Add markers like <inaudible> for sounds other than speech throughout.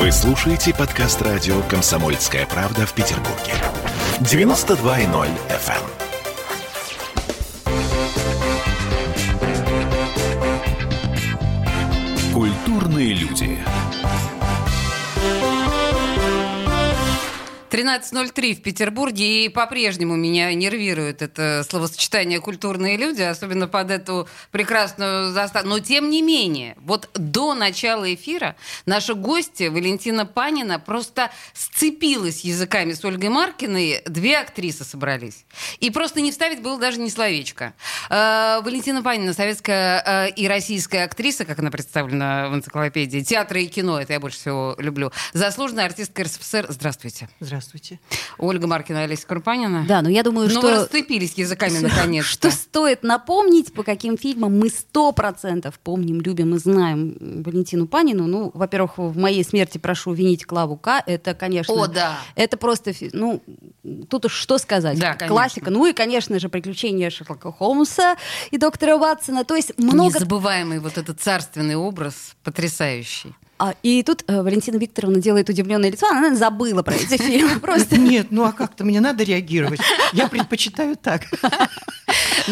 Вы слушаете подкаст радио «Комсомольская правда» в Петербурге. 92.0 FM. Культурные люди. 13.03 в Петербурге, и по-прежнему меня нервирует это словосочетание «культурные люди», особенно под эту прекрасную заставку. Но тем не менее, вот до начала эфира наша гостья Валентина Панина просто сцепилась языками с Ольгой Маркиной, две актрисы собрались. И просто не вставить было даже ни словечко. Э, Валентина Панина, советская э, и российская актриса, как она представлена в энциклопедии, театра и кино, это я больше всего люблю, заслуженная артистка РСФСР. Здравствуйте. Здравствуйте. Здравствуйте. Ольга Маркина, Олеся Крупанина. Да, но я думаю, но что... вы расцепились языками наконец -то. <laughs> Что стоит напомнить, по каким фильмам мы сто процентов помним, любим и знаем Валентину Панину. Ну, во-первых, в моей смерти прошу винить Клаву К. Это, конечно... О, да. Это просто, ну, тут уж что сказать. Да, Классика. Ну и, конечно же, приключения Шерлока Холмса и доктора Ватсона. То есть много... Незабываемый вот этот царственный образ, потрясающий. А, и тут э, Валентина Викторовна делает удивленное лицо, она забыла про эти фильмы. Просто. Нет, ну а как-то мне надо реагировать. Я предпочитаю так.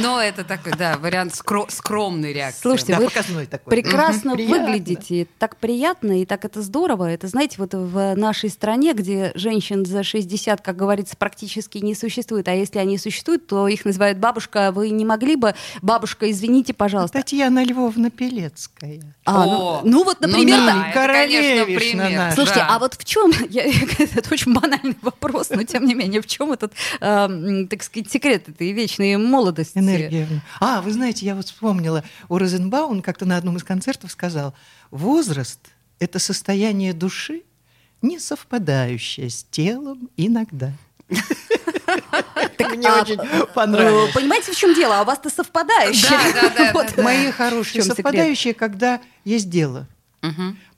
Но это такой, да, вариант скро- скромной реакции. Слушайте, да, вы такой. прекрасно Угу. выглядите, так приятно и так это здорово. Это, знаете, вот в нашей стране, где женщин за 60, как говорится, практически не существует, а если они существуют, то их называют бабушка. Вы не могли бы, бабушка, извините, пожалуйста. Татьяна Львовна Пелецкая. А, О, ну, ну вот, ну например, да, так. это, Королевишна конечно, пример. наша. Слушайте, Да. а вот в чем, <laughs> я, это очень банальный вопрос, но тем не менее, в чем этот, э, так сказать, секрет этой вечной молодости? Энергия. А, вы знаете, я вот вспомнила, у Розенбаум как-то на одном из концертов сказал, возраст – это состояние души, не совпадающее с телом иногда. <laughs> Мне а, очень Э, понравилось. Понимаете, в чем дело? А у вас-то совпадающее. Да, да, да, <laughs> Вот. да, Мои хорошие совпадающие, когда есть дело.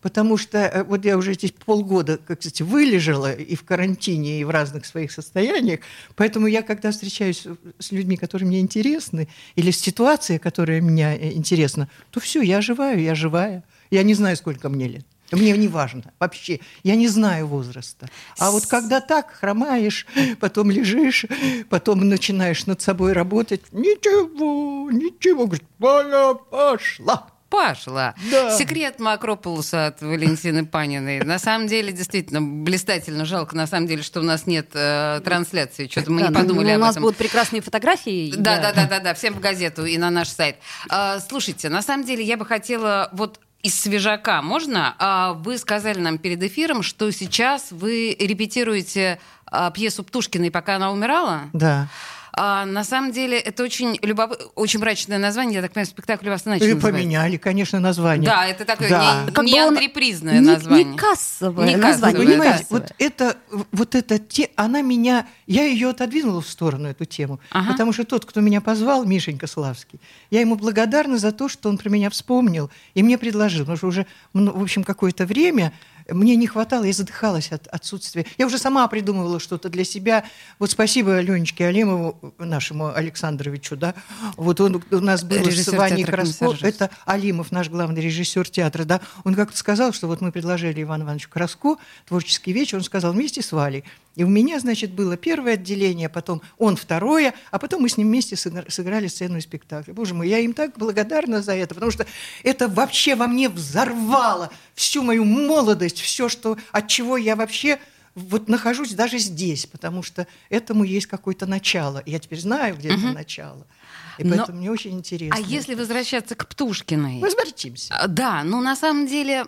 Потому что э, вот я уже здесь полгода, как сказать, вылежала и в карантине, и в разных своих состояниях. Поэтому я, когда встречаюсь с людьми, которые мне интересны, или с ситуацией, которая меня э, интересна, то все, я оживаю, я живая. Я не знаю, сколько мне лет. Мне не важно вообще. Я не знаю возраста. А вот когда так хромаешь, потом лежишь, потом начинаешь над собой работать, ничего, ничего, говорит, пошла. Пошла. Да. Секрет Макрополуса от Валентины Паниной. На самом деле, действительно, блистательно. Жалко, на самом деле, что у нас нет э, трансляции. Что-то мы Да, не ну, подумали ну, об У нас этом. будут прекрасные фотографии. Да, да, да, да, да, всем в газету и на наш сайт. А, слушайте, на самом деле я бы хотела вот из свежака можно? А, вы сказали нам перед эфиром, что сейчас вы репетируете а, пьесу Птушкиной, пока она умирала. Да. А, на самом деле это очень любов... очень мрачное название. Я так понимаю, спектакль у вас иначе И называется. поменяли, конечно, название. Да, это такое Да. не, Как не он антрепризное не, название. Не кассовое Не название. кассовое, Понимаете, кассовое. вот это, вот это те, она меня, я ее отодвинула в сторону эту тему, Ага. потому что тот, кто меня позвал, Мишенька Славский, я ему благодарна за то, что он про меня вспомнил и мне предложил, потому что уже, в общем, какое-то время мне не хватало, я задыхалась от отсутствия. Я уже сама придумывала что-то для себя. Вот спасибо Ленечке Алимову, нашему Александровичу, да. Вот он у нас был с Режиссер театра Краско. Это Алимов, наш главный режиссер театра, да. Он как-то сказал, что вот мы предложили Ивану Ивановичу Краско творческий вечер, он сказал вместе с Валей. И у меня, значит, было первое отделение, потом он второе, а потом мы с ним вместе сыгра- сыграли сцену и спектакль. Боже мой, я им так благодарна за это, потому что это вообще во мне взорвало всю мою молодость, все, что, от чего я вообще вот нахожусь даже здесь, потому что этому есть какое-то начало. Я теперь знаю, где это начало. И Но- поэтому мне очень интересно. А если возвращаться к Птушкиной? Возвратимся. А, Да, ну на самом деле...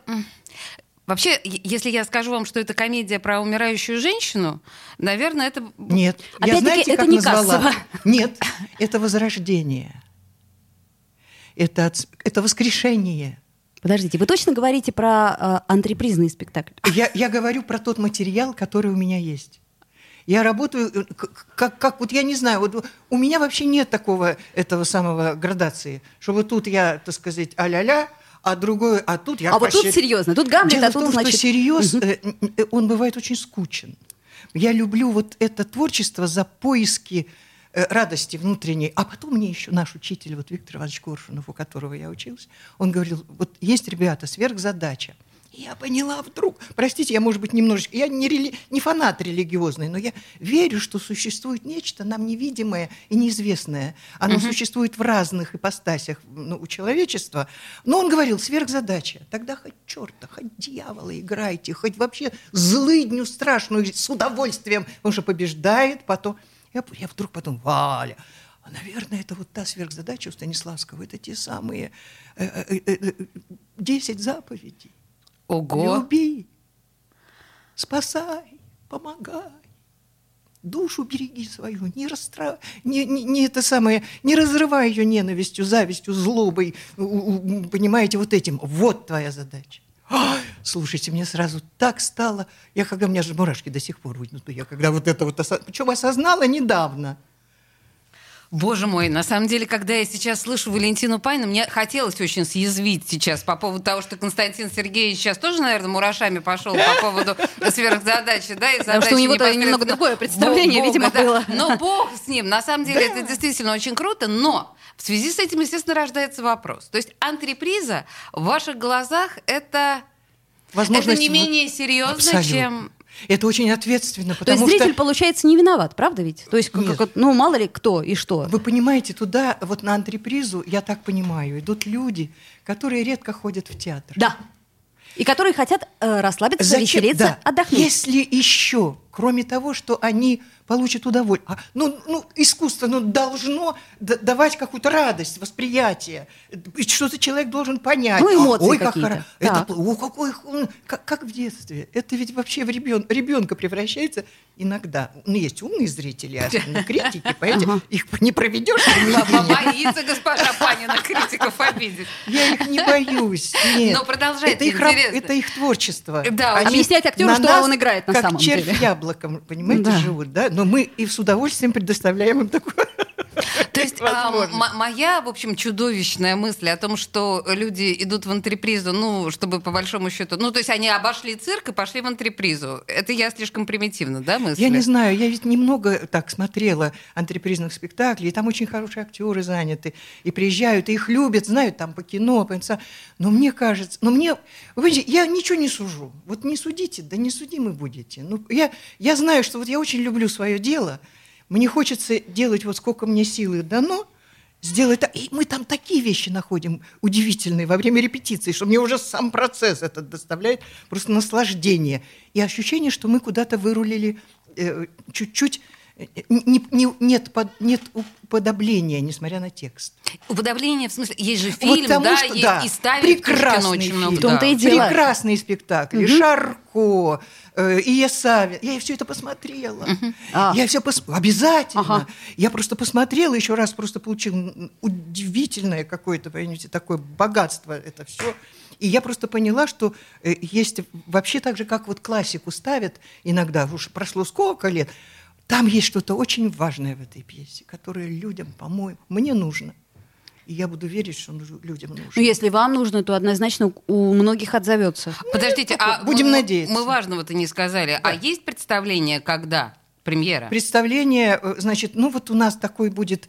Вообще, если я скажу вам, что это комедия про умирающую женщину, наверное, это... Нет. я знаете, это как не назвала? кассово. Нет, это возрождение. Это, отс- это воскрешение. Подождите, вы точно говорите про э, антрепризный спектакль? Я, я говорю про тот материал, который у меня есть. Я работаю, э, как, как вот я не знаю, вот у меня вообще нет такого этого самого градации, что вот тут я, так сказать, а-ля-ля, а другой, а тут я а вот тут серьезно, тут Гамлет, Дело а в тут, том, значит... что серьез, э, э, он бывает очень скучен. Я люблю вот это творчество за поиски э, радости внутренней. А потом мне еще наш учитель, вот Виктор Иванович Коршунов, у которого я училась, он говорил, вот есть, ребята, сверхзадача. Я поняла вдруг, простите, я, может быть, немножечко, я не, рели, не фанат религиозный, но я верю, что существует нечто нам невидимое и неизвестное. Оно угу. существует в разных ипостасях ну, у человечества. Но он говорил, сверхзадача. Тогда хоть черта, хоть дьявола играйте, хоть вообще злыдню страшную с удовольствием, потому что побеждает потом. Я, я вдруг потом, Валя, а, наверное, это вот та сверхзадача у Станиславского, это те самые э, э, э, десять э, заповедей. Ого! Люби, спасай, помогай. Душу береги свою, не, расстра... не, не, не это самое, не разрывай ее ненавистью, завистью, злобой, понимаете, вот этим. Вот твоя задача. Слушайте, мне сразу так стало, я когда, у меня же мурашки до сих пор выйдут, я когда вот это вот, причем осознала недавно – Боже мой, на самом деле, когда я сейчас слышу Валентину Пайну, мне хотелось очень съязвить сейчас по поводу того, что Константин Сергеевич сейчас тоже, наверное, мурашами пошел по поводу сверхзадачи, да, и Потому что у него немного другое представление, видимо, было. Но бог с ним. На самом деле, это действительно очень круто, но в связи с этим, естественно, рождается вопрос. То есть антреприза в ваших глазах это это не менее серьезно, Абсолютно. чем это очень ответственно, потому То есть зритель, что... получается, не виноват, правда ведь? То есть, как, как, ну, мало ли кто и что. Вы понимаете, туда, вот на антрепризу, я так понимаю, идут люди, которые редко ходят в театр. Да. И которые хотят э, расслабиться, Зачем? веселиться, да. отдохнуть. Если еще, кроме того, что они получит удовольствие. А, ну, ну, искусство ну, должно давать какую-то радость, восприятие. Что-то человек должен понять. Ну, эмоции Ой, как хорошо. Это, о, какой, как, как в детстве. Это ведь вообще в ребен, ребенка превращается иногда. Ну, есть умные зрители, а <laughs> критики, понимаете, их не проведешь. Боится госпожа Панина критиков обидеть. Я их не боюсь. Нет. Но продолжайте, это их, это их творчество. Да, объяснять актеру, что он играет на самом деле. Как червь яблоком, понимаете, живут, да? Но мы и с удовольствием предоставляем им такое. Есть а, моя, в общем, чудовищная мысль о том, что люди идут в антрепризу, ну, чтобы по большому счету, ну, то есть они обошли цирк и пошли в антрепризу. Это я слишком примитивно, да, мысль? Я не знаю, я ведь немного так смотрела антрепризных спектаклей, и там очень хорошие актеры заняты, и приезжают, и их любят, знают там по кино, по но мне кажется, но мне, вы понимаете, я ничего не сужу. Вот не судите, да не судимы будете. Ну, я, я знаю, что вот я очень люблю свое дело, мне хочется делать вот сколько мне силы дано, сделать так. И мы там такие вещи находим удивительные во время репетиции, что мне уже сам процесс этот доставляет просто наслаждение. И ощущение, что мы куда-то вырулили э, чуть-чуть не, не, нет, под, нет уподобления, несмотря на текст. Уподобление, в смысле, есть же фильм, вот да, что, есть да, и ставят прекрасный очень фильм, много. Да. И Прекрасные спектакли. Угу. Шарко, э, Иясавин. Я все это посмотрела. Угу. А. Я все пос... Обязательно. Ага. Я просто посмотрела, еще раз просто получил удивительное какое-то, понимаете, такое богатство это все. И я просто поняла, что э, есть вообще так же, как вот классику ставят иногда, уж прошло сколько лет, там есть что-то очень важное в этой пьесе, которое людям, по-моему, мне нужно. И я буду верить, что людям нужно. Ну, если вам нужно, то однозначно у многих отзовется. Ну, Подождите, а будем мы, надеяться. Мы важного-то не сказали. А да. А есть представление, когда премьера? Представление, э, значит, ну вот у нас такой будет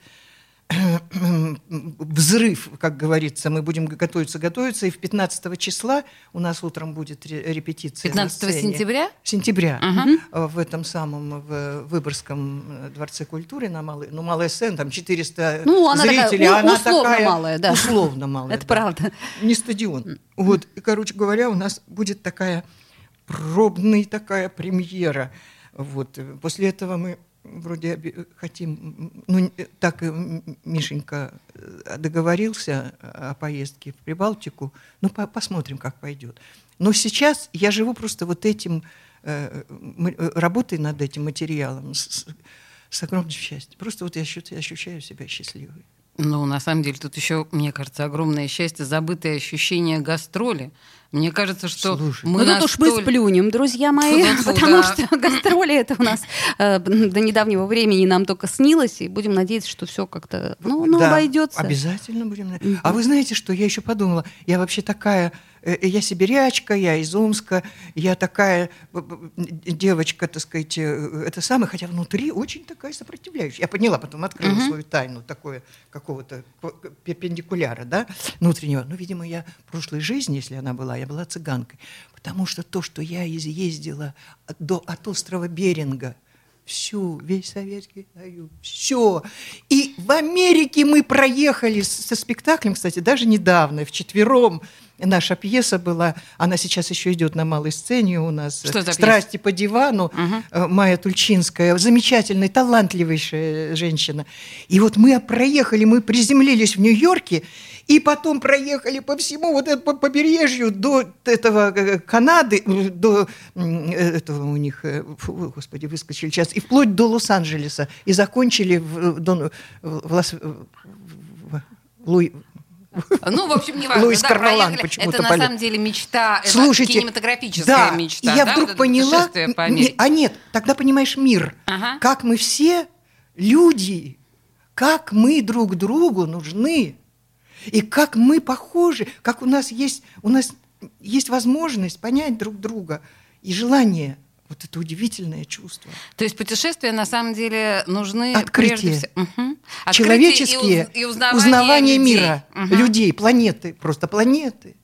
<clears throat> взрыв, как говорится, мы будем готовиться, готовиться, и в 15 числа у нас утром будет репетиция 15 сентября? Сентября. Угу. В этом самом, в Выборгском э, дворце культуры на Малой, ну, Малая сцена, там 400 ну, она зрителей, такая, она условно такая... малая, да. Условно малая, Это да. правда. Не стадион. Вот, и, короче говоря, у нас будет такая пробная такая премьера. Вот. После этого мы вроде хотим, ну, так Мишенька э, договорился о поездке в Прибалтику, ну, по посмотрим, как пойдет. Но сейчас я живу просто вот этим, э, э работой над этим материалом с, с огромным счастьем. Просто вот я ощущаю, ощущаю себя счастливой. Ну, на самом деле, тут еще, мне кажется, огромное счастье, забытое ощущение гастроли. Мне кажется, что Слушай, мы ну тут уж мы сплюнем, друзья мои, <laughs> потому да. что гастроли это у нас э, до недавнего времени нам только снилось, и будем надеяться, что все как-то, ну, ну да, обойдется. Обязательно будем. А вы знаете, что я еще подумала? Я вообще такая я сибирячка, я из Омска, я такая э, девочка, так сказать, э, это самое, хотя внутри очень такая сопротивляющая. Я поняла, потом открыла uh-huh. свою тайну такое какого-то перпендикуляра, да, внутреннего. Ну, видимо, я в прошлой жизни, если она была, я была цыганкой. Потому что то, что я изъездила до, от острова Беринга, всю, весь Советский Союз, все. И в Америке мы проехали со спектаклем, кстати, даже недавно, в четвером. Наша пьеса была, она сейчас еще идет на малой сцене у нас. Что за «Страсти по дивану», угу. Майя Тульчинская, замечательная, талантливейшая женщина. И вот мы проехали, мы приземлились в Нью-Йорке, и потом проехали по всему вот этому побережью до этого э, Канады, до этого у них, э, фу, господи, выскочили сейчас, и вплоть до Лос-Анджелеса, и закончили в, до, в, Лас, в, Луи, ну, в общем, не важно. Луис да, Карвалан почему-то Это на самом деле мечта, Слушайте, кинематографическая да, мечта. я да, вдруг вот поняла, по не, а нет, тогда понимаешь мир. Ага. Как мы все люди, как мы друг другу нужны. И как мы похожи, как у нас есть, у нас есть возможность понять друг друга и желание вот это удивительное чувство. То есть путешествия на самом деле нужны Открытие. прежде всего... Угу. Человеческие и, уз... и узнавание, узнавание людей. мира, угу. людей, планеты, просто планеты.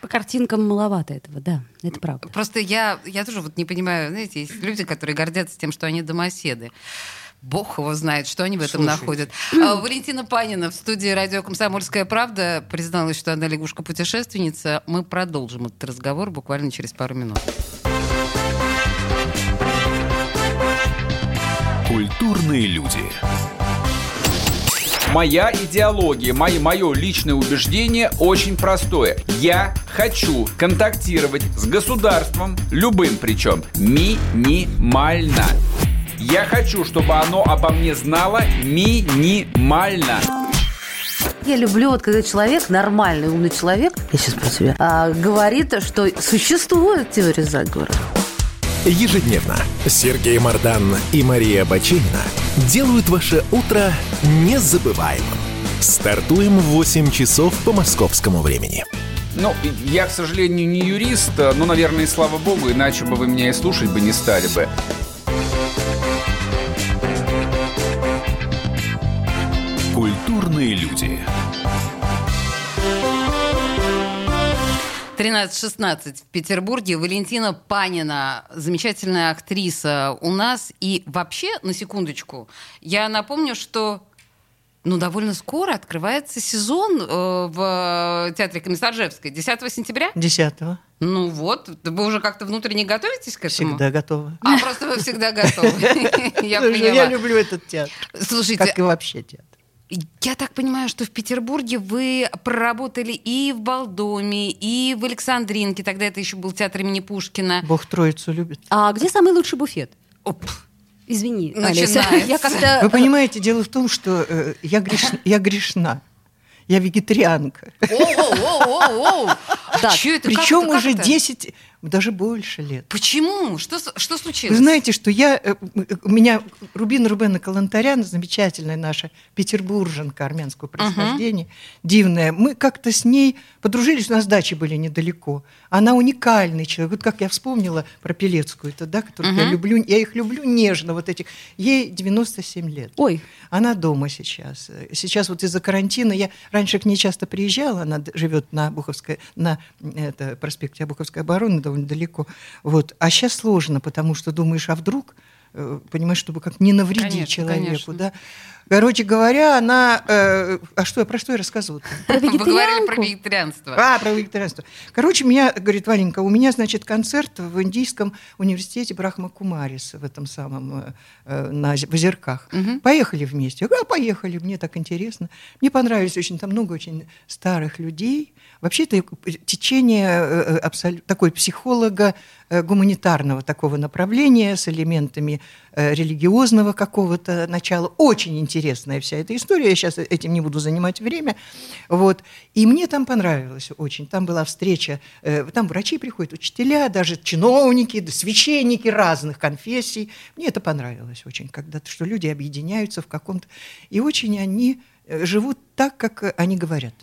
По картинкам маловато этого, да, это правда. Просто я, я тоже вот не понимаю, знаете, есть люди, которые гордятся тем, что они домоседы. Бог его знает, что они в этом Слушайте. находят. А, <clears throat> Валентина Панина в студии радио «Комсомольская правда» призналась, что она лягушка-путешественница. Мы продолжим этот разговор буквально через пару минут. Культурные люди. Моя идеология, мое, мое личное убеждение очень простое. Я хочу контактировать с государством, любым причем, минимально. Я хочу, чтобы оно обо мне знало минимально. Я люблю, вот когда человек, нормальный, умный человек, я сейчас про тебя, а, говорит, что существует теория заговора. Ежедневно Сергей Мардан и Мария Бачинина делают ваше утро незабываемым. Стартуем в 8 часов по московскому времени. Ну, я, к сожалению, не юрист, но, наверное, и слава богу, иначе бы вы меня и слушать бы не стали бы. Культурные люди. 13.16 в Петербурге. Валентина Панина, замечательная актриса у нас. И вообще, на секундочку, я напомню, что ну, довольно скоро открывается сезон э, в театре Комиссаржевской. 10 сентября? 10 Ну вот, вы уже как-то внутренне готовитесь к этому? Всегда готова. А, просто вы всегда готовы. <laughs> Я. Я люблю этот театр. Слушайте, Как и вообще театр. Я так понимаю, что в Петербурге вы проработали и в Балдоме, и в Александринке. Тогда это еще был театр имени Пушкина. Бог Троицу любит. А где самый лучший буфет? Оп. Извини, Начинается. Олеся. Я как-то... Вы понимаете, дело в том, что э, я, греш... <laughs> я грешна. Я вегетарианка. Причем уже это? 10, даже больше лет. Почему? Что, что случилось? Вы знаете, что я, э, у меня Рубина Рубена Калантарян, замечательная наша петербурженка армянского происхождения, дивная, мы как-то с ней подружились, у нас дачи были недалеко. Она уникальный человек. Вот как я вспомнила про Пелецкую, это, да, которых я Мгм. люблю, я их люблю нежно, вот этих. Ей 97 лет. Ой, Она дома сейчас. Сейчас вот из-за карантина я раньше к ней часто приезжала, она живет на Буховской, на это, проспекте Обуховской обороны довольно далеко. Вот. А сейчас сложно, потому что думаешь, а вдруг, э, понимаешь, чтобы как не навредить Конечно, человеку, конечно. да? Короче говоря, она... э, а что, про что я рассказывала? <laughs> про Вы говорили про вегетарианство. А, про вегетарианство. Короче, меня, говорит Валенька, у меня, значит, концерт в Индийском университете Брахма Кумариса в этом самом, э, э, на, в Озерках. Мгм. Поехали вместе. Я говорю, а, поехали, мне так интересно. Мне понравились очень, там много очень старых людей. Вообще это течение э, э, абсолю- такой психолога э, гуманитарного такого направления с элементами религиозного какого-то начала. Очень интересная вся эта история. Я сейчас этим не буду занимать время. Вот. И мне там понравилось очень. Там была встреча, э, там врачи приходят, учителя, даже чиновники, священники разных конфессий. Мне это понравилось очень, когда что люди объединяются в каком-то... И очень они э, живут так, как э, они говорят.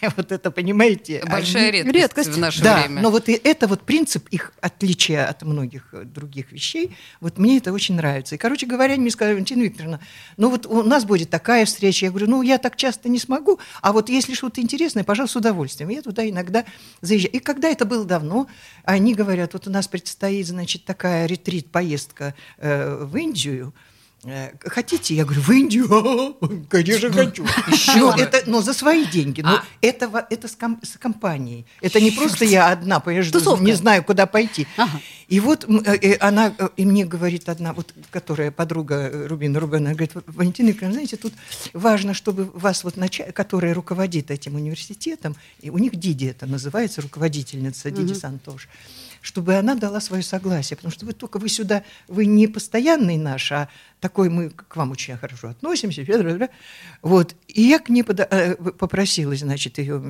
<laughs> вот это, понимаете? Большая они- редкость, редкость. в наше да, время. но вот и это вот принцип их отличия от многих э, других вещей, вот мне это очень нравится. И, короче говоря, они мне сказали, Валентина Викторовна, ну вот у нас будет такая встреча. Я говорю, ну я так часто не смогу, а вот если что-то интересное, пожалуйста, с удовольствием. Я туда иногда заезжаю. И когда это было давно, они говорят, вот у нас предстоит, значит, такая ретрит, поездка э, в Индию, Хотите? Я говорю, в Индию? <laughs> Конечно, хочу. Но, это, но за свои деньги. Но А. это, это с, ком- с компанией. Это не просто я одна поезжу, Тусовка. не знаю, куда пойти. Ага. И вот м, э, э, она, э, и мне говорит одна, вот, которая подруга э, Рубина Рубина, говорит, Валентина Викторовна, знаете, тут важно, чтобы вас, вот, нача- которая руководит этим университетом, и у них Диди это называется, руководительница Диди Сантош, чтобы она дала свое согласие, потому что вы только вы сюда, вы не постоянный наш, а такой мы к вам очень хорошо относимся, вот. И я к ней пода- э, попросила, значит, ее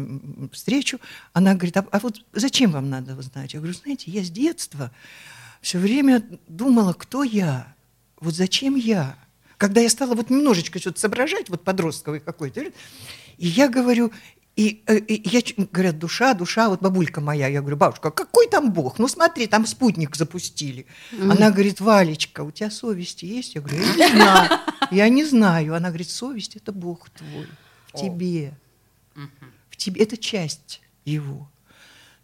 встречу. Она говорит, а, а вот зачем вам надо узнать? Я говорю, знаете, я с детства все время думала, кто я, вот зачем я. Когда я стала вот немножечко что-то соображать, вот подростковый какой-то, и я говорю, и, э, и я, говорят, душа, душа, вот бабулька моя, я говорю, бабушка, какой там Бог? Ну смотри, там спутник запустили. Она говорит, Валечка, у тебя совесть есть? Я говорю, я не знаю, я не знаю. Она говорит, совесть это Бог твой, в тебе, в тебе, это часть его.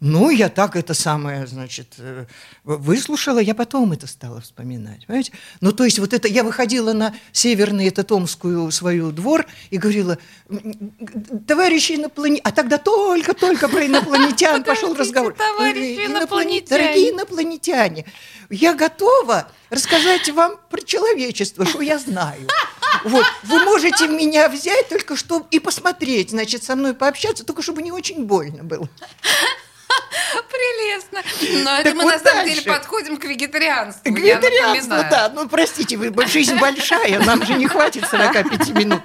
Ну, я так это самое, значит, э, выслушала, я потом это стала вспоминать, понимаете? Ну, то есть вот это, я выходила на северный, это Томскую свою двор и говорила, «М, м, товарищи инопланетяне, а тогда только-только про инопланетян пошел разговор. товарищи Говорю, «Инопланет- инопланетяне». Дорогие инопланетяне, я готова рассказать вам про человечество, что я знаю. Вот, вы можете меня взять только чтобы и посмотреть, значит, со мной пообщаться, только чтобы не очень больно было. <laughs> Прелестно. Но это мы вот на самом дальше. деле подходим к вегетарианству. я Вегетарианство, напоминаю. да. Ну, простите, вы, жизнь большая, нам же не хватит 45 минут.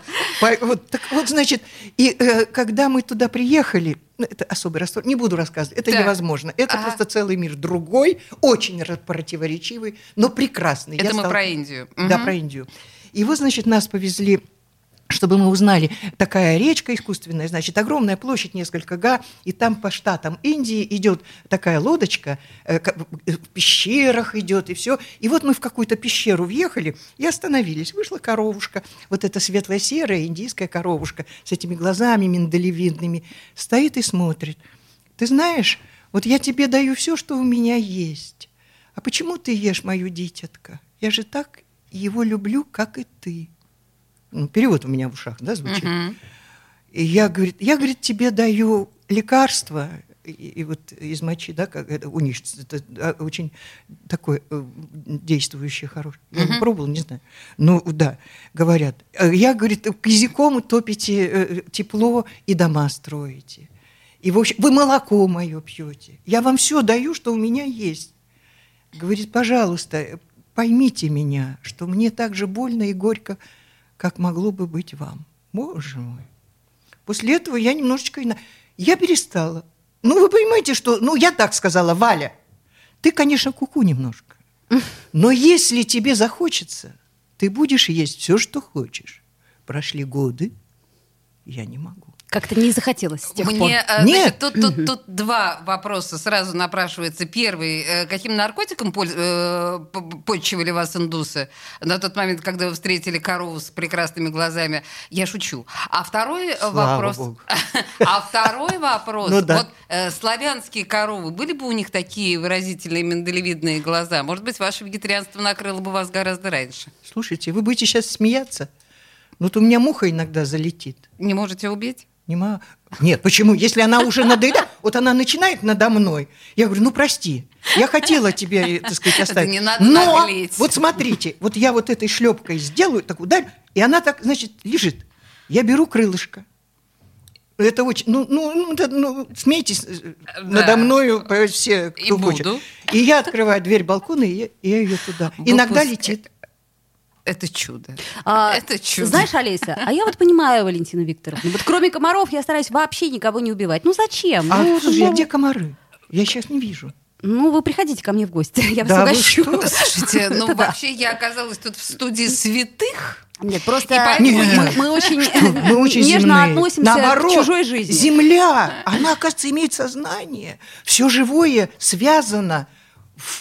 Вот, так вот, значит, и э, когда мы туда приехали, ну, это особый расстрой, не буду рассказывать, это невозможно. Это Ага. просто целый мир другой, очень противоречивый, но прекрасный. Это Я мы про Индию. Да, про Индию. И вот, значит, нас повезли чтобы мы узнали, такая речка искусственная, значит, огромная площадь, несколько га, и там по штатам Индии идет такая лодочка, э, ка- в пещерах идет, и все. И вот мы в какую-то пещеру въехали и остановились. Вышла коровушка, вот эта светло-серая индийская коровушка с этими глазами миндалевидными, стоит и смотрит. Ты знаешь, вот я тебе даю все, что у меня есть. А почему ты ешь мою дитятка? Я же так его люблю, как и ты. Ну, перевод у меня в ушах, да, звучит. Мгм. И я, говорит, я, говорит, тебе даю лекарство, и, и вот из мочи, да, как это у них это очень такое э, действующее, хорошее. Я не пробовала, не знаю. Ну, да, говорят. Э, Я, говорит, к языком топите э, тепло и дома строите. И, в общем, вы молоко мое пьете. Я вам все даю, что у меня есть. Говорит, пожалуйста, поймите меня, что мне так же больно и горько, как могло бы быть вам. Боже мой. После этого я немножечко... Я перестала. Ну, вы понимаете, что... Ну, я так сказала, Валя, ты, конечно, куку немножко. Но если тебе захочется, ты будешь есть все, что хочешь. Прошли годы, я не могу. Как-то не захотелось с тех пор. Мне, э, Нет. значит, тут, тут, тут два вопроса сразу напрашивается. Первый, э, каким наркотиком э, почивали вас индусы на тот момент, когда вы встретили корову с прекрасными глазами? Я шучу. А второй э, Слава вопрос... Богу. <laughs> А второй <laughs> вопрос. Ну да. Вот э, славянские коровы, были бы у них такие выразительные миндалевидные глаза? Может быть, ваше вегетарианство накрыло бы вас гораздо раньше? Слушайте, вы будете сейчас смеяться? Ну, вот у меня муха иногда залетит. Не можете убить? Не мо- Нет, почему? Если она уже надоедает, вот она начинает надо мной. Я говорю, ну прости, я хотела тебе, э, так сказать, оставить. не надо Но, наглеть. вот смотрите, вот я вот этой шлепкой сделаю, так ударю, и она так, значит, лежит. Я беру крылышко. Это очень, ну, ну, ну, ну, смейтесь э, Да. надо мною все, кто И хочет. буду. И я открываю дверь балкона, и я, и я ее туда. Иногда Выпуск- летит. Это чудо. А, Это чудо. Знаешь, Олеся, а я вот понимаю Валентину Викторовну. Вот кроме комаров я стараюсь вообще никого не убивать. Ну зачем? А, ну, слушай, ну, где комары? Я сейчас не вижу. ну, вы приходите ко мне в гости, <laughs> я вас Да вы угощу. что? Слушайте, <laughs> ну вообще я оказалась тут в студии святых. Нет, просто поэтому мы, Нет. мы очень, Мы очень нежно земные. относимся Наоборот, к чужой жизни. Земля, она, оказывается, имеет сознание. Все живое связано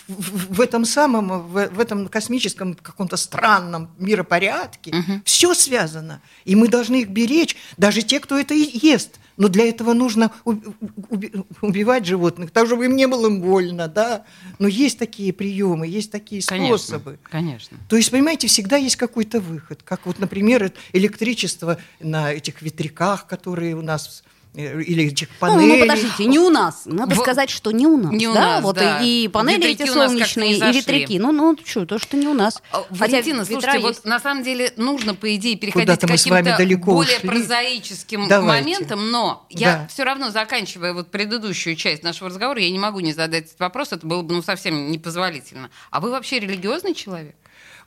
в, этом самом, в, в этом космическом каком-то странном миропорядке. Все связано. И мы должны их беречь, даже те, кто это ест. Но для этого нужно убивать животных, так, чтобы им не было больно, да. Но есть такие приемы, есть такие Конечно, способы. конечно. То есть, понимаете, всегда есть какой-то выход. Как вот, например, электричество на этих ветряках, которые у нас, или этих Ну, ну, подождите, не у нас. Надо В- сказать, что не у нас. Не у да? нас, вот да. и, панели Ветряки эти у нас как-то солнечные, не и ветряки. Ну, ну, что, то, что не у нас. А, Хотя Валентина, ветра слушайте, вот есть. на самом деле нужно, по идее, переходить Куда-то к мы с вами каким-то далеко более ушли. прозаическим Давайте. моментам, но я Да. все равно, заканчивая вот предыдущую часть нашего разговора, я не могу не задать этот вопрос, это было бы ну, совсем непозволительно. А вы вообще религиозный человек?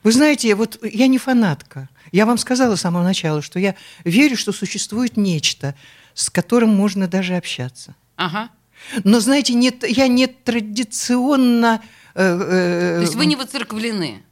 Вы знаете, вот я не фанатка. Я вам сказала с самого начала, что я верю, что существует нечто, с которым можно даже общаться. Ага. Но, знаете, нет, я не традиционно... э, э, То есть вы не выцерквлены?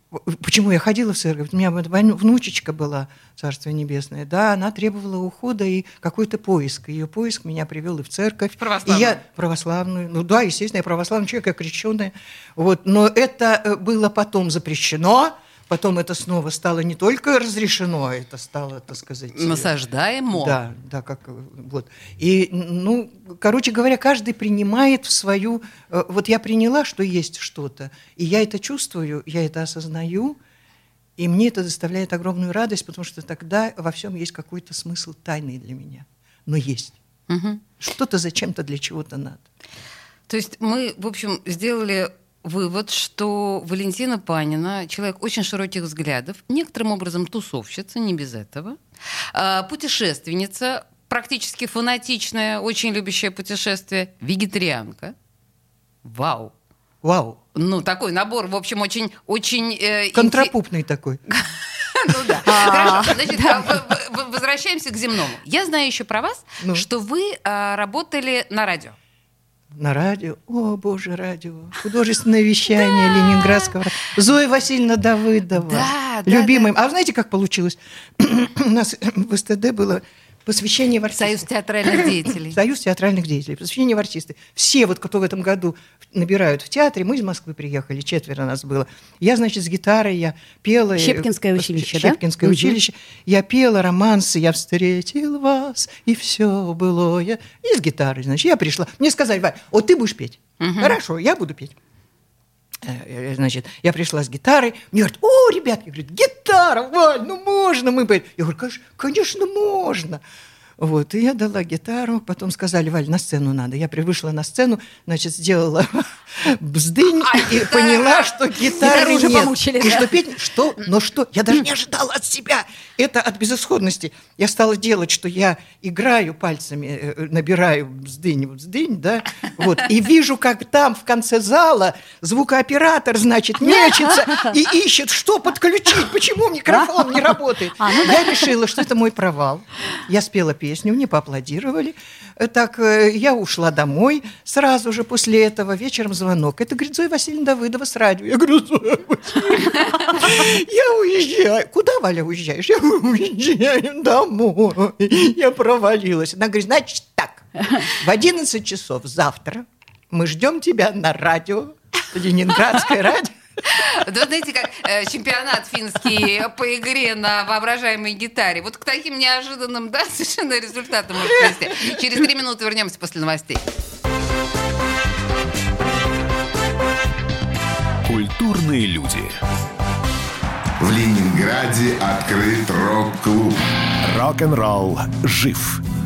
Почему я ходила в церковь? У меня внучечка была, Царство Небесное, да, она требовала ухода и какой-то поиск. Ее поиск меня привел и в церковь. Православную? И я православную. Ну да, естественно, я православный человек, я крещеная. Вот. Но это э, было потом запрещено, потом это снова стало не только разрешено, это стало, так сказать... э, Насаждаемо. да, да, как э, вот. И, ну, короче говоря, каждый принимает в свою... э, Вот я приняла, что есть что-то, и я это чувствую, я это осознаю, и мне это доставляет огромную радость, потому что тогда во всем есть какой-то смысл тайный для меня. Но есть. Мгм. Что-то зачем-то для чего-то надо. То есть мы, в общем, сделали вывод, что Валентина Панина человек очень широких взглядов, некоторым образом тусовщица, не без этого, а, путешественница, практически фанатичная, очень любящая путешествия, вегетарианка. Вау. Вау. Ну, такой набор, в общем, очень... очень э, Контрапупный такой. <laughs> Ну да. <laughs> Хорошо, значит, а, возвращаемся к земному. Я знаю еще про вас, Ну. что вы а, работали на радио. На радио. О, боже, радио. Художественное вещание Ленинградского. Зоя Васильевна Давыдова. Да, да, Любимая. А знаете, как получилось? <clears throat> У нас в СТД было посвящение в артисты. Союз театральных <clears throat> деятелей. Союз театральных деятелей, посвящение в артисты. Все, вот, кто в этом году набирают в театре, мы из Москвы приехали, четверо нас было. Я, значит, с гитарой, я пела. э, Щепкинское училище, да? Щепкинское училище. Я пела романсы, я встретил вас, и все было я. И с гитарой, значит, я пришла. Мне сказали, Валь, вот ты будешь петь. Хорошо, я буду петь. Э, э, Значит, я пришла с гитарой, мне говорят, о, ребят, я говорю, гитара, Валь, ну можно мы поем. Я говорю, «Конечно- конечно, можно. Вот, и я дала гитару, потом сказали, Валь, на сцену надо. Я вышла на сцену, значит, сделала <laughs> бздынь А, и гитара! поняла, что гитары уже нет. помучили, и да. что петь, что, но что, я даже не ожидала от себя. Это от безысходности. Я стала делать, что я играю пальцами, э, э, набираю бздынь, бздынь, да, вот, и вижу, как там в конце зала звукооператор, значит, мечется и ищет, что подключить, почему микрофон не работает. А, ну Я решила, что это мой провал. Я спела песню, мне поаплодировали. Э, Так, э, я ушла домой. Сразу же после этого вечером звонок. Это, говорит, Зоя Васильевна Давыдова с радио. Я говорю, Зоя я уезжаю. Куда, Валя, уезжаешь? Я уезжаю домой. Я провалилась. Она говорит, значит так, в 11 часов завтра мы ждем тебя на радио, Ленинградское радио. Да знаете, как э, чемпионат финский по игре на воображаемой гитаре. Вот к таким неожиданным, да, <laughs> совершенно результатам может привести. Через три минуты вернемся после новостей. Культурные люди. В Ленинграде открыт рок-клуб. Рок-н-ролл жив.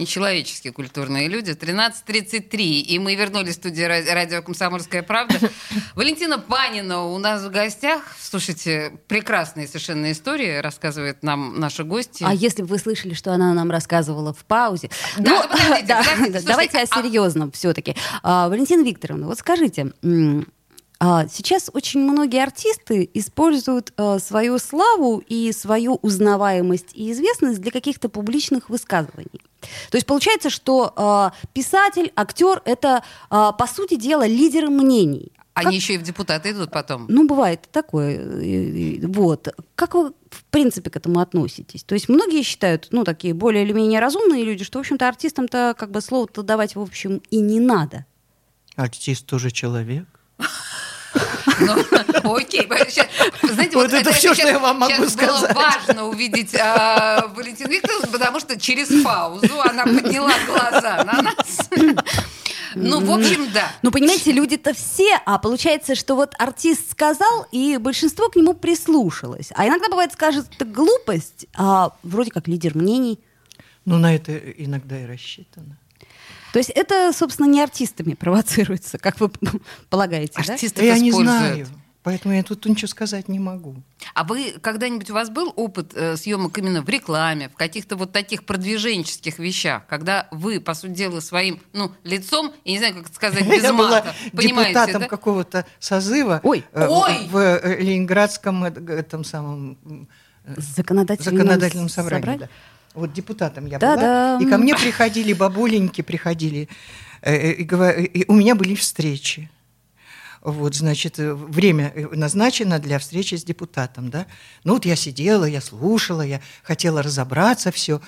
Нечеловеческие культурные люди. 13.33. И мы вернулись в студию ра- радио «Комсомольская правда». <laughs> Валентина Панина у нас в гостях. Слушайте, прекрасные совершенно истории рассказывает нам наши гости. А если бы вы слышали, что она нам рассказывала в паузе? Да, Ну, подождите, да, подождите, <laughs> да, слушайте, давайте о а- серьезном все-таки. Валентина Викторовна, вот скажите, а, сейчас очень многие артисты используют а, свою славу и свою узнаваемость и известность для каких-то публичных высказываний. То есть получается, что а, писатель, актер это, а, по сути дела, лидеры мнений. Они еще и в депутаты идут потом. Ну, бывает такое. Вот. Как вы, в принципе, к этому относитесь? То есть многие считают, ну, такие более или менее разумные люди, что, в общем-то, артистам-то как бы слово-то давать, в общем, и не надо. Артист тоже человек. <laughs> Ну, <laughs> окей. Знаете, Вот это всё, что я вам могу сказать. было важно увидеть а, Валентину Викторовну, потому что через паузу она подняла глаза на нас. Ну, в общем, да. Ну, понимаете, люди-то все, а получается, что вот артист сказал, и большинство к нему прислушалось. А иногда бывает скажет это глупость, а вроде как лидер мнений. Ну, на это иногда и рассчитано. То есть это, собственно, не артистами провоцируется, как вы <laughs> полагаете, да? Артистов я не используют. знаю. Поэтому я тут ничего сказать не могу. А вы когда-нибудь у вас был опыт э, съемок именно в рекламе, в каких-то вот таких продвиженческих вещах, когда вы, по сути дела, своим ну, лицом, я не знаю, как это сказать <laughs> без Я была мата, понимаете, депутатом да? какого-то созыва Ой. э, в- Ой. в э, Ленинградском э, этом самом м, Законодательном, законодательном собрании. собрании? да. Вот депутатом я Да-да. была. И ко мне приходили бабуленьки, приходили. э, э, И, у меня были встречи. Вот, значит, э, время назначено для встречи с депутатом, да. Ну вот я сидела, я слушала, я хотела разобраться все.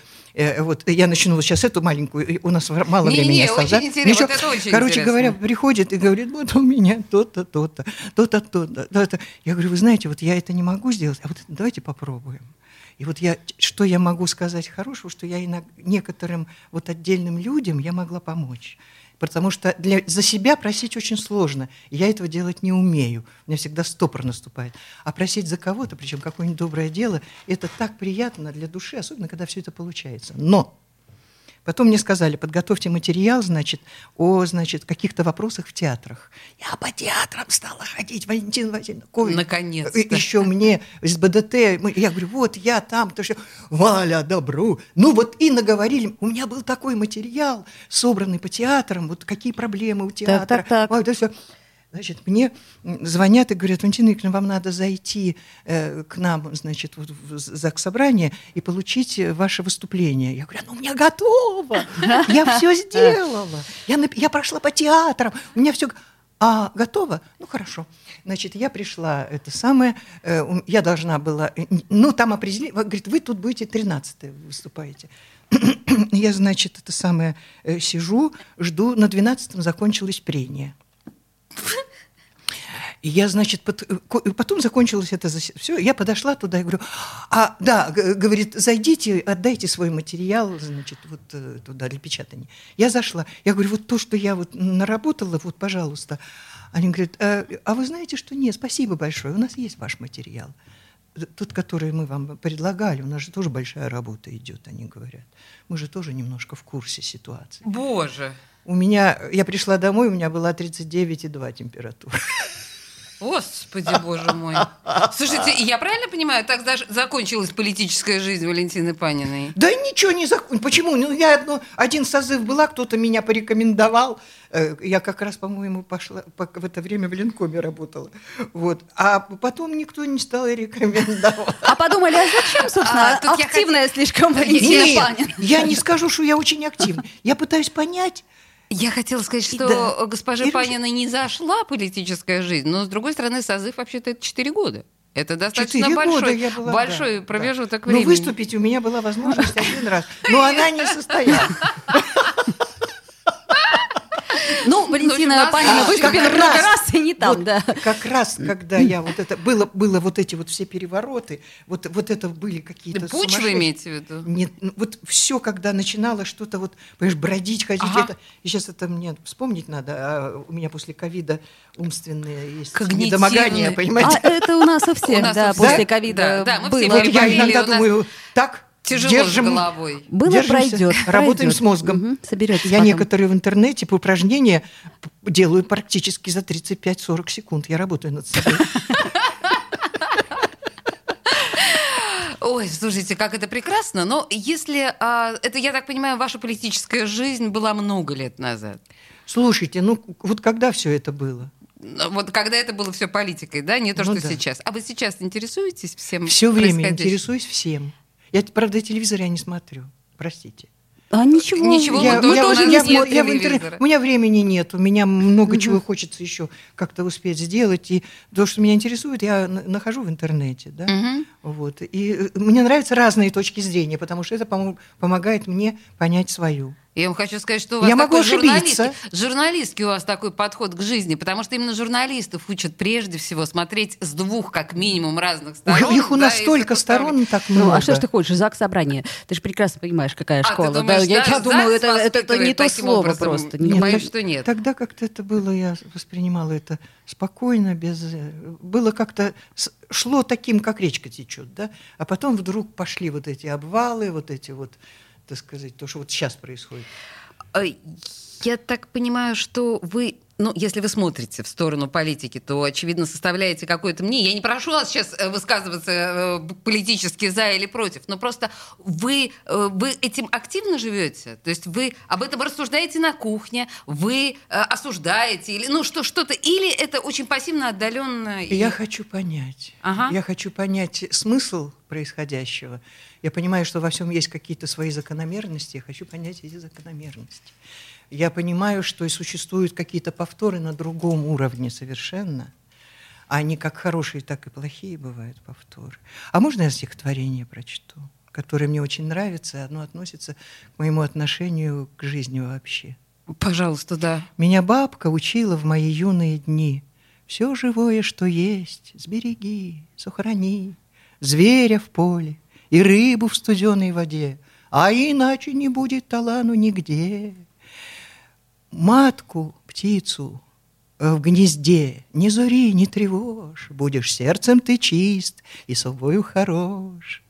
Вот я начну вот сейчас эту маленькую, у нас мало Не-не-не, времени осталось, очень да? интересно, Ничего. вот это очень Короче интересно. говоря, приходит и говорит, вот у меня то-то, то-то, то-то, то-то, то-то. Я говорю, вы знаете, вот я это не могу сделать, а вот давайте попробуем. И вот я, что я могу сказать хорошего, что я иног- некоторым вот отдельным людям я могла помочь. Потому что для, за себя просить очень сложно. Я этого делать не умею. У меня всегда стопор наступает. А просить за кого-то, причем какое-нибудь доброе дело, это так приятно для души, особенно когда все это получается. Но Потом мне сказали, подготовьте материал, значит, о, значит, каких-то вопросах в театрах. Я по театрам стала ходить, Валентина Васильевна. Наконец-то. э, Еще мне с БДТ, я говорю, вот я там, то что, Валя, добру. Ну вот и наговорили. У меня был такой материал, собранный по театрам, вот какие проблемы у театра. так, так. Ой, да всё. Значит, мне звонят и говорят, Валентина Викторовна, вам надо зайти э, к нам, значит, вот в ЗАГС собрание и получить э, ваше выступление. Я говорю, ну, у меня готово, я все сделала, я, я прошла по театрам, у меня все... А готово? Ну, хорошо. Значит, я пришла, это самое, э, я должна была, э, ну, там определили, говорит, вы тут будете 13 выступаете. <clears throat> Я, значит, это самое, э, сижу, жду, на 12-м закончилось прение. И я, значит, пот- э, потом закончилось это все. Я подошла туда и говорю, а, да, говорит, зайдите, отдайте свой материал, значит, вот э, туда для печатания. Я зашла, я говорю, вот то, что я вот наработала, вот, пожалуйста. Они говорят, «А, а вы знаете, что нет, спасибо большое, у нас есть ваш материал. Тот, который мы вам предлагали, у нас же тоже большая работа идет, они говорят. Мы же тоже немножко в курсе ситуации. Боже. У меня, я пришла домой, у меня была 39,2 температура. Господи, боже мой. Слушайте, я правильно понимаю, так даже закончилась политическая жизнь Валентины Паниной? Да ничего не закон. Почему? Ну, я одно, один созыв была, кто-то меня порекомендовал. Э, Я как раз, по-моему, пошла по- в это время в Ленкоме работала. Вот. А потом никто не стал рекомендовать. А подумали, а зачем, собственно, А, тут я активная слишком Нет, Валентина Панина? я не скажу, что я очень активна. Я пытаюсь понять. Я хотела сказать, что Да. госпоже И Паниной не зашла политическая жизнь, но, с другой стороны, созыв вообще-то это 4 года. Это достаточно большой, я была, большой да, промежуток да. времени. Ну, выступить у меня была возможность один раз. Но она не состоялась. <laughs> Ну, Валентина Панина А, выступила как много раз. и не там, да. Как раз, когда я вот это было, было вот эти вот все перевороты, вот вот это были какие-то Путь вы имеете в виду? Нет, ну, вот все, когда начинало что-то вот, понимаешь, бродить, ходить, Ага. это, сейчас это мне вспомнить надо, а у меня после ковида умственные есть недомогания, А понимаете? это у нас у всех, да, после Да, ковида да, мы все было. вот я иногда думаю, так, Тяжело держим, с головой. Было, держимся, пройдет. работаем пройдет. с мозгом. Мгм, соберетесь Я потом. некоторые в интернете по упражнения делаю практически за 35-40 секунд. Я работаю над собой. Ой, слушайте, как это прекрасно. Но если... а, это, я так понимаю, ваша политическая жизнь была много лет назад. Слушайте, ну вот когда все это было? Ну, Вот когда это было все политикой, да, не то, Ну что да. сейчас. А вы сейчас интересуетесь всем Все время интересуюсь всем. Я, правда, телевизор я не смотрю. Простите. А ничего. Ничего, мы я, тоже- я- у нас я- я в телевизора. у меня времени нет, у меня много чего хочется еще как-то успеть сделать. И то, что меня интересует, я на- нахожу в интернете. Да? Мгм. Вот. И э, мне нравятся разные точки зрения, потому что это помо- помогает мне понять свою. Я вам хочу сказать, что у вас Я могу такой ошибиться. журналистский, журналистский у вас такой подход к жизни, потому что именно журналистов учат прежде всего смотреть с двух, как минимум, разных сторон. Ой, их у да, нас и столько сторон, так Ну, много. а что ж ты хочешь, ЗАГС собрание? Ты же прекрасно понимаешь, какая А, ты школа. думаешь, да, я, да, я думаю, это, это, это не то слово образом? просто. Нет, Не- боюсь, так- что нет. Тогда как-то это было, я воспринимала это спокойно, без... э, Было как-то... Шло таким, как речка течет, да? А потом вдруг пошли вот эти обвалы, вот эти вот, так сказать, то, что вот сейчас происходит. Э, Я так понимаю, что вы, ну, если вы смотрите в сторону политики, то, очевидно, составляете какое-то мнение. Я не прошу вас сейчас э, высказываться э, политически за или против, но просто вы, э, вы этим активно живете? То есть вы об этом рассуждаете на кухне, вы осуждаете, или, ну, что, что-то, или это очень пассивно, отдаленно? И я хочу понять. Ага. Я хочу понять смысл происходящего. Я понимаю, что во всем есть какие-то свои закономерности. Я хочу понять эти закономерности. Я понимаю, что и существуют какие-то повторы на другом уровне совершенно. Они как хорошие, так и плохие бывают повторы. А можно я стихотворение прочту, которое мне очень нравится, оно относится к моему отношению к жизни вообще. Пожалуйста, да. Меня бабка учила в мои юные дни. Все живое, что есть, сбереги, сохрани. Зверя в поле и рыбу в студеной воде, а иначе не будет талану нигде. Матку, птицу э, в гнезде не зори, не тревожь, будешь сердцем ты чист и собою хорош.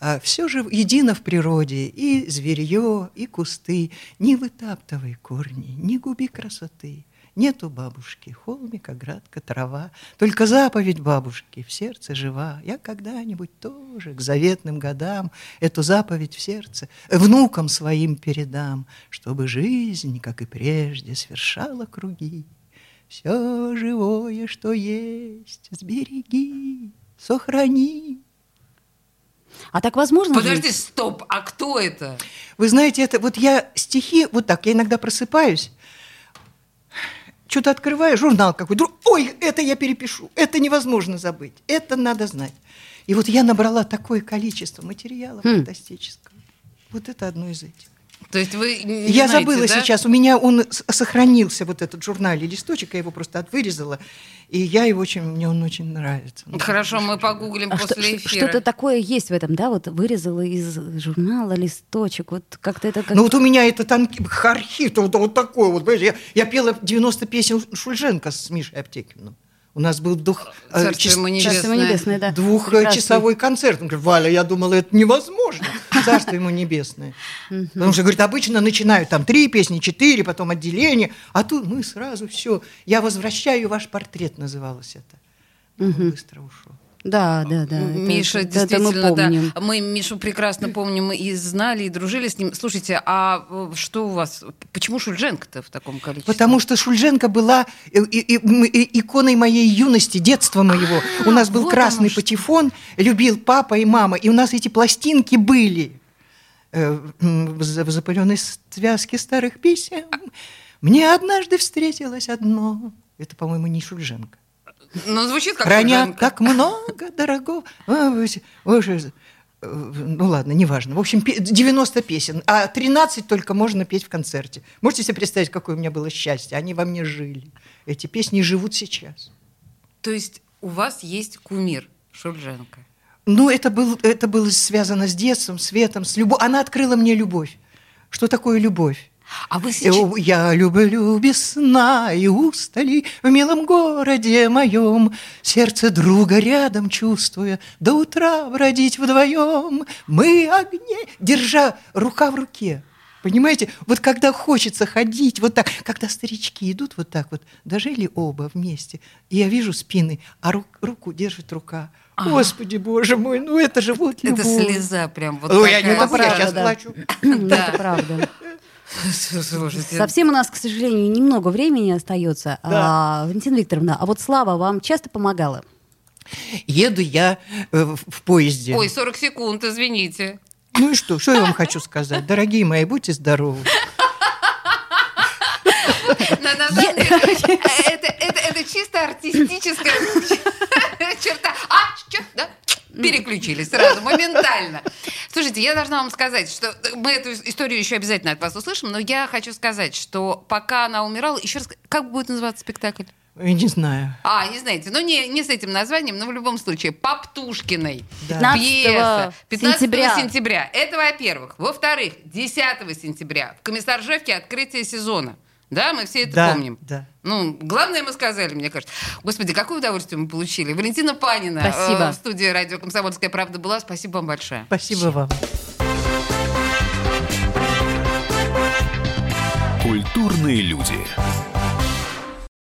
А все же едино в природе, и зверье, и кусты. Не вытаптывай корни, не губи красоты. Нету бабушки, холмик, оградка, трава. Только заповедь бабушки в сердце жива. Я когда-нибудь тоже к заветным годам эту заповедь в сердце внукам своим передам, чтобы жизнь, как и прежде, свершала круги. Все живое, что есть, сбереги, сохрани. А так возможно Подожди, жить? стоп, а кто это? Вы знаете, это вот я стихи, вот так, я иногда просыпаюсь, что-то открываю, журнал какой, вдруг, ой, это я перепишу, это невозможно забыть, это надо знать. И вот я набрала такое количество материала Хм. фантастического. Вот это одно из этих. То есть вы не я знаете, забыла да? сейчас, у меня он сохранился, вот этот журнальный листочек, я его просто отвырезала, и я его очень, мне он очень нравится. Он Хорошо, мы погуглим А после что- эфира. Что-то такое есть в этом, да? Вот вырезала из журнала листочек, вот как-то это как... Ну вот у меня этот анки- архив, вот, вот такой вот, понимаешь, я, я пела 90 песен Шульженко с Мишей Аптекиным. У нас был дух, э. Царство небесное, да. двухчасовой концерт. Он говорит, Валя, я думала, это невозможно. Царство ему небесное. Потому что, говорит, обычно начинают там три песни, четыре, потом отделение, а тут мы сразу все. Я возвращаю ваш портрет, называлось это. Он быстро ушел. Да, да, да. Миша, это- это мы действительно, помним. да. Мы Мишу прекрасно помним и знали, и дружили с ним. Слушайте, а э, что у вас? Почему Шульженко-то в таком количестве? Потому что Шульженко была э, и- и- и- иконой моей юности, детства моего. У нас был вот красный патефон, любил папа и мама, и у нас эти пластинки были э, в за- в запыленной связке старых писем. Мне однажды встретилось одно. Это, по-моему, не Шульженко. Ну, звучит как Хранят так много дорогого. Ой, ой, э, ну ладно, неважно. В общем, пе- 90 песен, а 13 только можно петь в концерте. Можете себе представить, какое у меня было счастье? Они во мне жили. Эти песни живут сейчас. То есть у вас есть кумир Шульженко. Ну, это, был, это было связано с детством, светом, с любовью. Она открыла мне любовь. Что такое любовь? А вы сейчас... Э, Я люблю без сна и устали в милом городе моем, Сердце друга рядом чувствуя, до утра бродить вдвоем. Мы огне, держа рука в руке. Понимаете, вот когда хочется ходить вот так, когда старички идут вот так вот, дожили оба вместе, и я вижу спины, а ру- руку держит рука. Господи, боже мой, ну это же вот любовь. Это слеза прям вот Ой, я не могу, я сейчас да. плачу. Это правда. Слушайте, Совсем у нас, к сожалению, немного времени остается. А, Валентина Викторовна, а вот Слава вам часто помогала? Еду я э, в в поезде. Ой, 40 секунд, извините. Ну и что, что я вам хочу сказать? Дорогие мои, будьте здоровы. Деле, это, чисто артистическая <laughs> черта. А, чё, да? Переключились сразу, моментально. Слушайте, я должна вам сказать, что мы эту историю еще обязательно от вас услышим, но я хочу сказать, что пока она умирала, еще раз, как будет называться спектакль? Я не знаю. А, не знаете, ну не, не с этим названием, но в любом случае, по Птушкиной. Да. 15 Пьеса. 15 сентября. сентября. Это во-первых. Во-вторых, 10 сентября в Комиссаржевке открытие сезона. Да, мы все это Да, помним. да. Ну, главное мы сказали, мне кажется. Господи, какое удовольствие мы получили. Валентина Панина Спасибо. э, в студии радио «Комсомольская правда» была. Спасибо вам большое. Спасибо вам. Культурные люди.